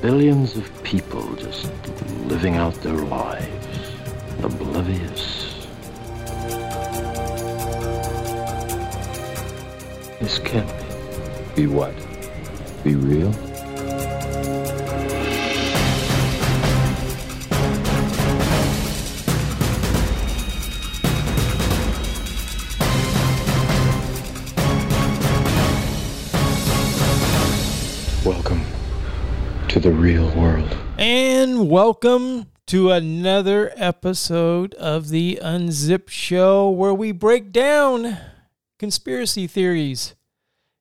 Billions of people just living out their lives, oblivious. This can't be. Be what? Be real? Welcome to the real world. And welcome to another episode of the Unzip Show where we break down conspiracy theories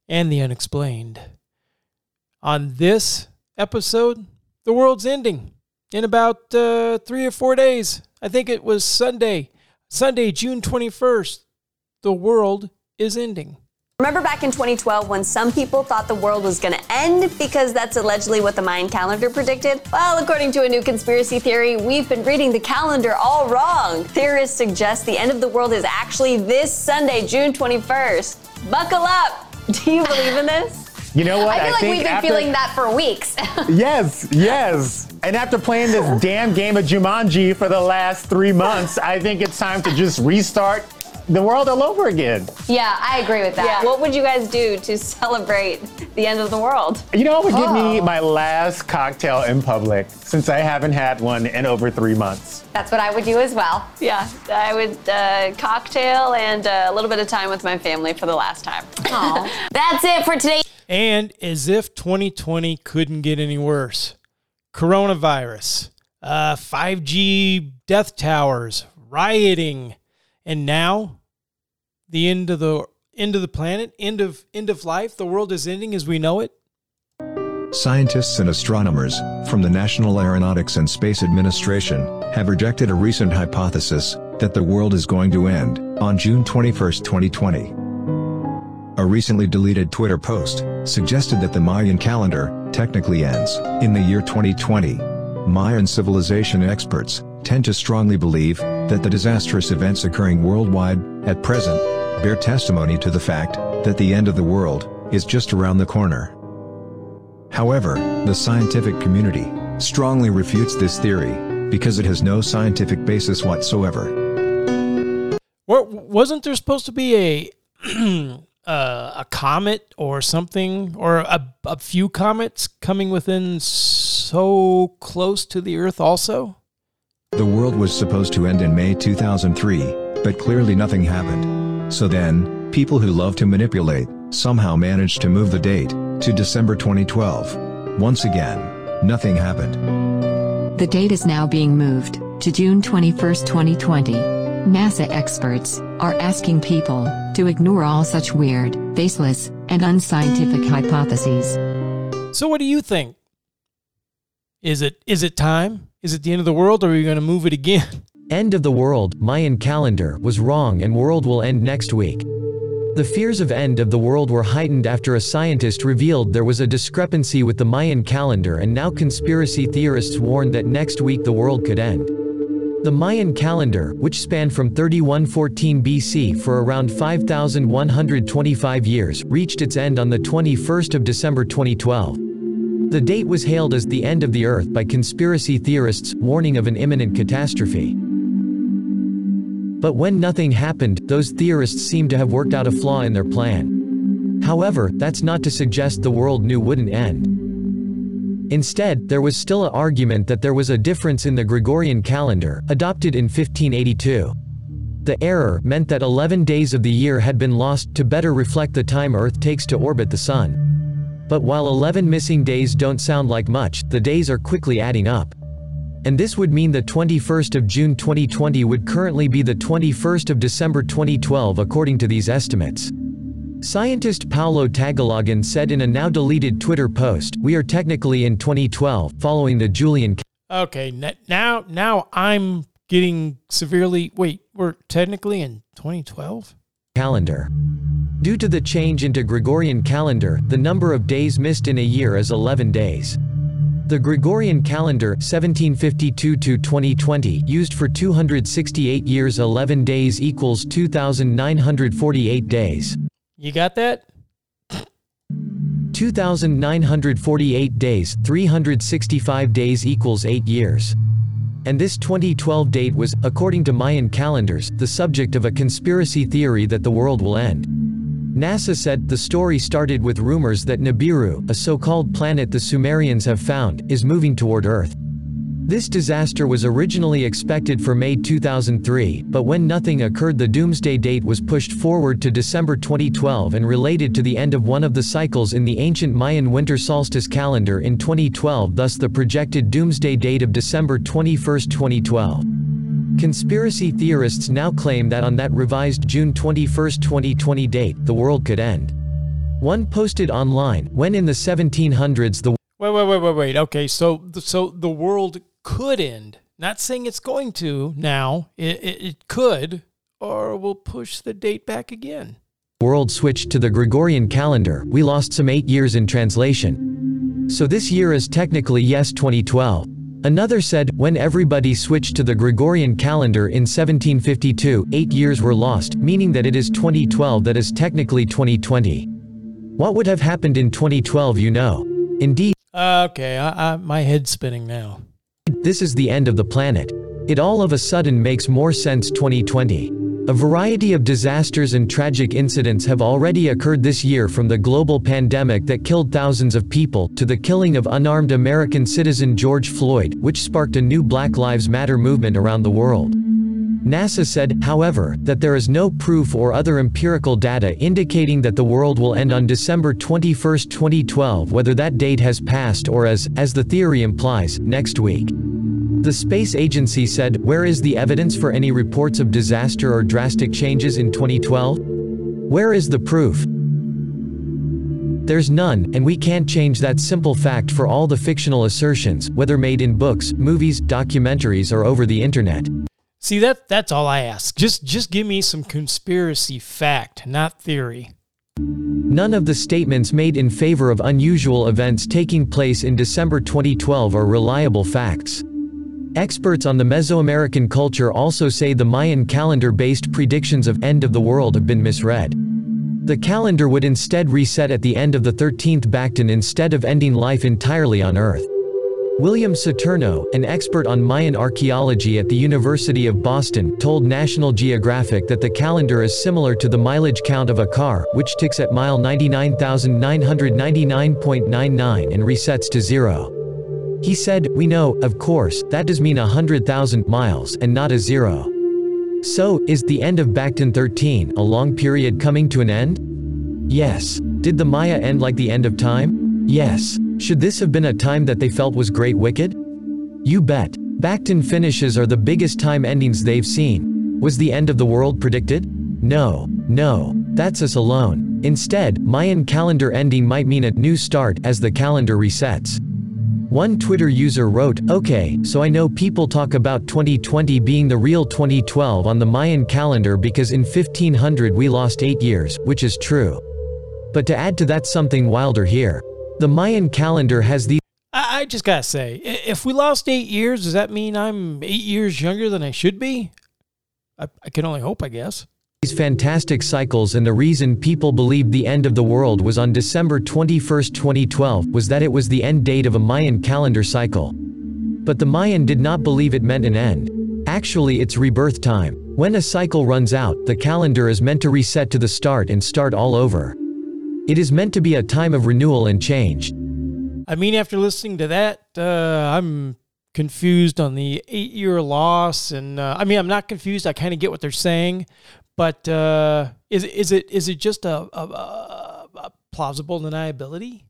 and the unexplained. On this episode, the world's ending in about uh, three or four days. I think it was Sunday, Sunday, June 21st. The world is ending. Remember back in 2012 when some people thought the world was going to end because that's allegedly what the Mayan calendar predicted? Well, according to a new conspiracy theory, we've been reading the calendar all wrong. Theorists suggest the end of the world is actually this Sunday, June 21st. Buckle up! Do you believe in this? You know what? I feel like think we've been after- feeling that for weeks. Yes, yes. And after playing this damn game of Jumanji for the last three months, I think it's time to just restart the world all over again. yeah, I agree with that. Yeah. What would you guys do to celebrate the end of the world? You know what would give me Oh. my last cocktail in public since I haven't had one in over three months? That's what I would do as well. Yeah, I would uh, cocktail and uh, a little bit of time with my family for the last time. That's it for today. And as if 2020 couldn't get any worse, coronavirus, uh, 5G death towers, rioting, and now the end of the end of the planet, end of end of life. The world is ending as we know it. Scientists and astronomers from the National Aeronautics and Space Administration have rejected a recent hypothesis that the world is going to end on June 21, 2020. A recently deleted Twitter post suggested that the Mayan calendar technically ends in the year 2020. Mayan civilization experts tend to strongly believe that the disastrous events occurring worldwide at present bear testimony to the fact that the end of the world is just around the corner. However, the scientific community strongly refutes this theory because it has no scientific basis whatsoever. What wasn't there supposed to be a uh, a comet or something or a, a few comets coming within so close to the Earth also? The world was supposed to end in May 2003, but clearly nothing happened. So then, people who love to manipulate somehow managed to move the date to December 2012. Once again, nothing happened. The date is now being moved to June 21, 2020. NASA experts are asking people to ignore all such weird, baseless, and unscientific hypotheses. So what do you think? Is it is it time? Is it the end of the world or are you going to move it again? End of the world, Mayan calendar, was wrong and world will end next week. The fears of end of the world were heightened after a scientist revealed there was a discrepancy with the Mayan calendar and now conspiracy theorists warn that next week the world could end. The Mayan calendar, which spanned from 3114 BC for around 5125 years, reached its end on the 21st of December 2012. The date was hailed as the end of the earth by conspiracy theorists, warning of an imminent catastrophe. But when nothing happened, those theorists seem to have worked out a flaw in their plan. However, that's not to suggest the world knew wouldn't end. Instead, there was still an argument that there was a difference in the Gregorian calendar, adopted in 1582. The error meant that 11 days of the year had been lost to better reflect the time Earth takes to orbit the Sun. But while 11 missing days don't sound like much, the days are quickly adding up. And this would mean the 21st of June 2020 would currently be the 21st of December 2012 according to these estimates. Scientist Paolo Tagaloguin said in a now deleted Twitter post, We are technically in 2012, following the Julian Okay, now now I'm getting severely. Wait, we're technically in 2012. calendar. Due to the change into Gregorian calendar, the number of days missed in a year is 11 days. The Gregorian calendar 1752 to 2020 used for 268 years 11 days equals 2948 days. You got that? 2948 days 365 days equals 8 years. And this 2012 date was, according to Mayan calendars, the subject of a conspiracy theory that the world will end. NASA said the story started with rumors that Nibiru, a so-called planet the Sumerians have found, is moving toward Earth. This disaster was originally expected for May 2003, but when nothing occurred the doomsday date was pushed forward to December 2012 and related to the end of one of the cycles in the ancient Mayan winter solstice calendar in 2012 thus the projected doomsday date of December 21, 2012. Conspiracy theorists now claim that on that revised June 21, 2020 date, the world could end. One posted online, when in the 1700s the Wait, wait, wait, wait, wait. Okay, so so the world could end. Not saying it's going to now. It, it, it could, or we'll push the date back again. world switched to the Gregorian calendar, we lost some 8 years in translation. So this year is technically yes 2012. Another said, when everybody switched to the Gregorian calendar in 1752, 8 years were lost, meaning that it is 2012 that is technically 2020. What would have happened in 2012 you know? Indeed, uh, Okay, I, I, my head's spinning now. this is the end of the planet. It all of a sudden makes more sense 2020. A variety of disasters and tragic incidents have already occurred this year from the global pandemic that killed thousands of people, to the killing of unarmed American citizen George Floyd, which sparked a new Black Lives Matter movement around the world. NASA said, however, that there is no proof or other empirical data indicating that the world will end on December 21, 2012 whether that date has passed or as, as the theory implies, next week. The space agency said, where is the evidence for any reports of disaster or drastic changes in 2012? Where is the proof? There's none, and we can't change that simple fact for all the fictional assertions, whether made in books, movies, documentaries, or over the internet. See that that's all I ask. Just just give me some conspiracy fact, not theory. None of the statements made in favor of unusual events taking place in December 2012 are reliable facts. Experts on the Mesoamerican culture also say the Mayan calendar-based predictions of end of the world have been misread. The calendar would instead reset at the end of the 13th baktun instead of ending life entirely on Earth. William Saturno, an expert on Mayan archaeology at the University of Boston, told National Geographic that the calendar is similar to the mileage count of a car, which ticks at mile 99,999.99 and resets to zero. He said, We know, of course, that does mean a 100,000 miles and not a zero. So, is the end of baktun 13 a long period coming to an end? Yes. Did the Maya end like the end of time? Yes. Should this have been a time that they felt was great wicked? You bet. Baktun finishes are the biggest time endings they've seen. Was the end of the world predicted? No. No. That's us alone. Instead, Mayan calendar ending might mean a new start as the calendar resets. One Twitter user wrote, Okay, so I know people talk about 2020 being the real 2012 on the Mayan calendar because in 1500 we lost 8 years, which is true. But to add to that something wilder here. The Mayan calendar has these I, I just gotta say, if we lost eight years, does that mean I'm eight years younger than I should be? I, I can only hope, I guess. Fantastic cycles and the reason people believed the end of the world was on December 21, 2012 was that it was the end date of a Mayan calendar cycle. But the Mayan did not believe it meant an end. Actually it's rebirth time. When a cycle runs out, the calendar is meant to reset to the start and start all over. It is meant to be a time of renewal and change. I mean, after listening to that, uh, I'm confused on the eight year loss. And uh, I mean, I'm not confused. I kind of get what they're saying. But uh, is, is, it, is it just a, a, a, a plausible deniability?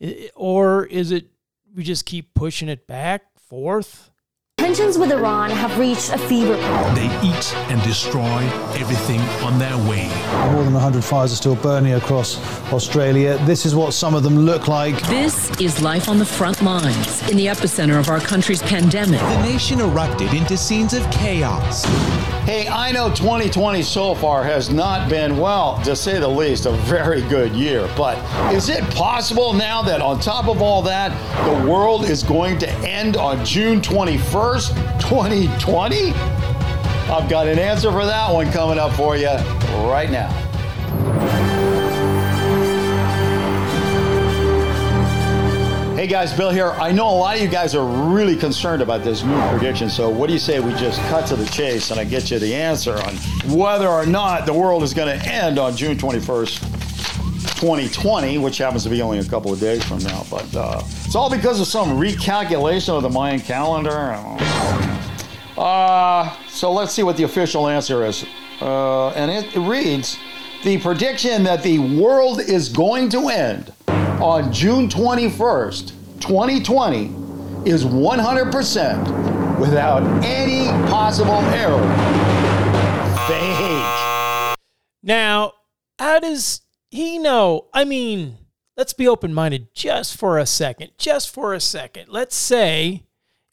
I- Or is it we just keep pushing it back, forth? Tensions with Iran have reached a fever pitch. They eat and destroy everything on their way. More than 100 fires are still burning across Australia. This is what some of them look like. This is life on the front lines in the epicenter of our country's pandemic. The nation erupted into scenes of chaos. Hey, I know 2020 so far has not been, well, to say the least, a very good year. But is it possible now that on top of all that, the world is going to end on June 21st, 2020? I've got an answer for that one coming up for you right now. Hey guys, Bill here. I know a lot of you guys are really concerned about this new prediction, so what do you say we just cut to the chase and I get you the answer on whether or not the world is going to end on June 21st, 2020, which happens to be only a couple of days from now. But uh, it's all because of some recalculation of the Mayan calendar. Uh, so let's see what the official answer is. Uh, and it, it reads The prediction that the world is going to end on June 21st, 2020, is 100% without any possible error. Fake. Now, how does he know? I mean, let's be open minded just for a second. Just for a second. Let's say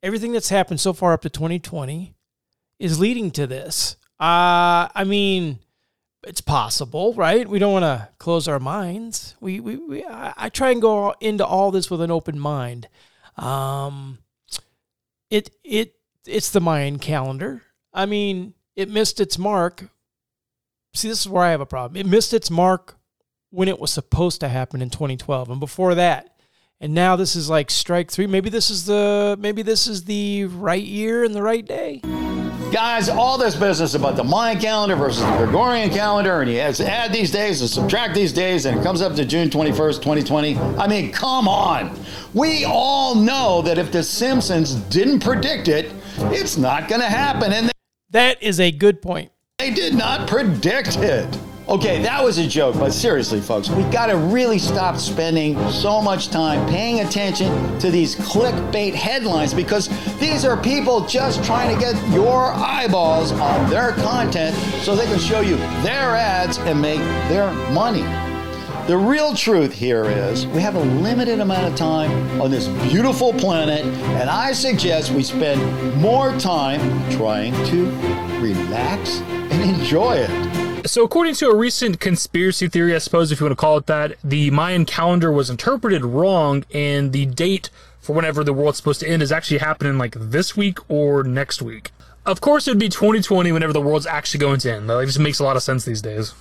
everything that's happened so far up to 2020 is leading to this. Uh, I mean, it's possible, right? We don't want to close our minds. We, we, we I, I, try and go into all this with an open mind. Um, it, it, it's the Mayan calendar. I mean, it missed its mark. See, this is where I have a problem. It missed its mark when it was supposed to happen in 2012, and before that. And now this is like strike three. Maybe this is the maybe this is the right year and the right day. Guys, all this business about the Mayan calendar versus the Gregorian calendar, and you have to add these days and subtract these days, and it comes up to June 21st, 2020. I mean, come on. We all know that if The Simpsons didn't predict it, it's not going to happen. And they, that is a good point. They did not predict it. Okay, that was a joke, but seriously, folks, we got to really stop spending so much time paying attention to these clickbait headlines because these are people just trying to get your eyeballs on their content so they can show you their ads and make their money. The real truth here is we have a limited amount of time on this beautiful planet, and I suggest we spend more time trying to relax and enjoy it. So, according to a recent conspiracy theory, I suppose if you want to call it that, the Mayan calendar was interpreted wrong, and the date for whenever the world's supposed to end is actually happening like this week or next week. Of course, it would be 2020 whenever the world's actually going to end. That just makes a lot of sense these days.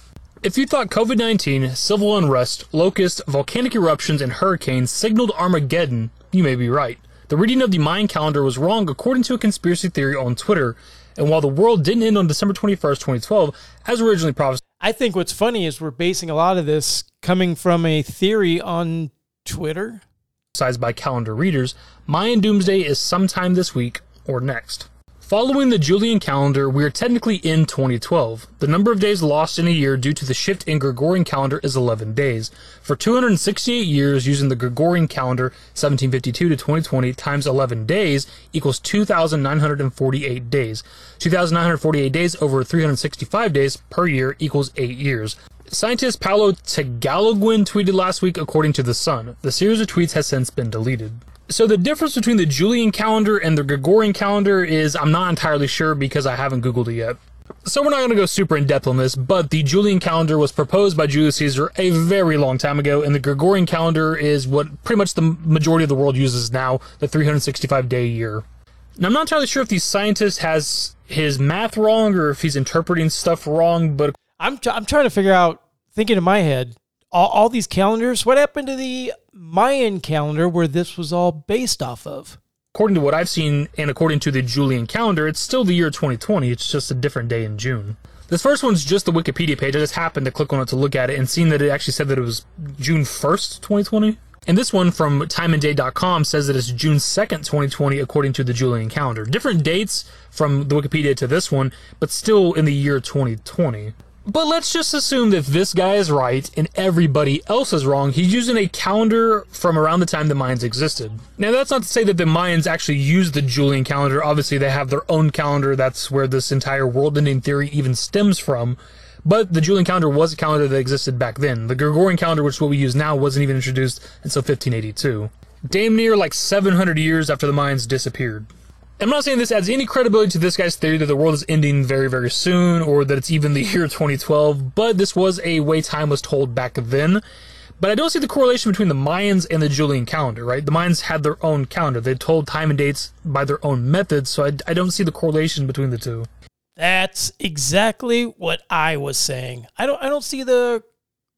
If you thought COVID 19, civil unrest, locusts, volcanic eruptions, and hurricanes signaled Armageddon, you may be right. The reading of the Mayan calendar was wrong according to a conspiracy theory on Twitter, and while the world didn't end on December 21st, 2012, as originally prophesied, I think what's funny is we're basing a lot of this coming from a theory on Twitter. Besides by calendar readers, Mayan doomsday is sometime this week or next. Following the Julian calendar, we are technically in 2012. The number of days lost in a year due to the shift in Gregorian calendar is 11 days. For 268 years using the Gregorian calendar, 1752 to 2020 times 11 days equals 2,948 days. 2,948 days over 365 days per year equals 8 years. Scientist Paolo Tagaloguin tweeted last week according to The Sun. The series of tweets has since been deleted. So the difference between the Julian calendar and the Gregorian calendar is I'm not entirely sure because I haven't Googled it yet. So we're not going to go super in depth on this, but the Julian calendar was proposed by Julius Caesar a very long time ago, and the Gregorian calendar is what pretty much the majority of the world uses now, the 365 day year. Now I'm not entirely sure if the scientist has his math wrong or if he's interpreting stuff wrong, but I'm t- I'm trying to figure out, thinking in my head, all, all these calendars. What happened to the Mayan calendar where this was all based off of? According to what I've seen and according to the Julian calendar, it's still the year 2020. It's just a different day in June. This first one's just the Wikipedia page. I just happened to click on it to look at it and seen that it actually said that it was June 1st, 2020. And this one from timeanddate.com says that it's June 2nd, 2020, according to the Julian calendar. Different dates from the Wikipedia to this one, but still in the year 2020. But let's just assume that this guy is right and everybody else is wrong. He's using a calendar from around the time the Mayans existed. Now, that's not to say that the Mayans actually used the Julian calendar. Obviously, they have their own calendar. That's where this entire world ending theory even stems from. But the Julian calendar was a calendar that existed back then. The Gregorian calendar, which is what we use now, wasn't even introduced until 1582. Damn near like 700 years after the Mayans disappeared. I'm not saying this adds any credibility to this guy's theory that the world is ending very, very soon or that it's even the year 2012, but this was a way time was told back then. But I don't see the correlation between the Mayans and the Julian calendar, right? The Mayans had their own calendar. They told time and dates by their own methods, so I, I don't see the correlation between the two. That's exactly what I was saying. I don't I don't see the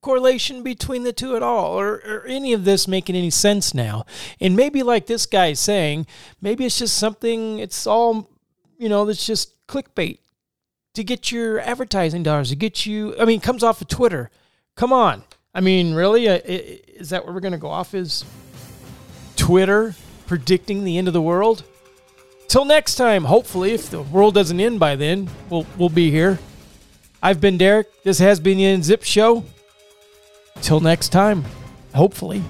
correlation between the two at all or, or any of this making any sense now. And maybe like this guy saying, maybe it's just something it's all you know, that's just clickbait to get your advertising dollars, to get you I mean, comes off of Twitter. Come on. I mean, really uh, is that what we're going to go off is Twitter predicting the end of the world? Till next time, hopefully, if the world doesn't end by then, we'll we'll be here. I've been Derek. This has been the Unzip Show. Till next time, hopefully.